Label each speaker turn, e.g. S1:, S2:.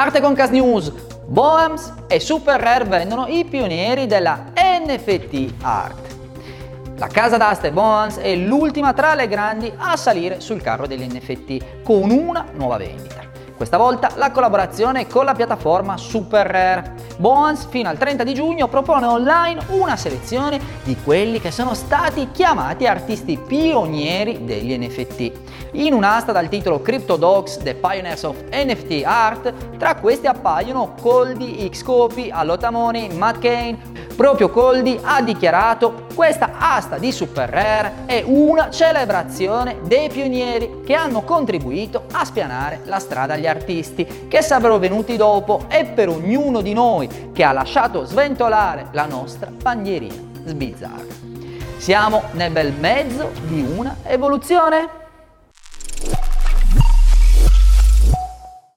S1: Arte Concast News, Boems e Super Rare vendono i pionieri della NFT art. La casa d'aste Boems è l'ultima tra le grandi a salire sul carro degli NFT con una nuova vendita. Questa volta la collaborazione con la piattaforma Super Rare. Boans fino al 30 di giugno propone online una selezione di quelli che sono stati chiamati artisti pionieri degli NFT. In un'asta dal titolo Crypto Dogs The Pioneers of NFT Art, tra questi appaiono Coldi, Xcopy, Allotamoni, Matt Kane, Proprio Coldi ha dichiarato questa asta di Super Rare è una celebrazione dei pionieri che hanno contribuito a spianare la strada agli artisti che sarebbero venuti dopo e per ognuno di noi che ha lasciato sventolare la nostra bandierina sbizzarra. Siamo nel bel mezzo di una evoluzione.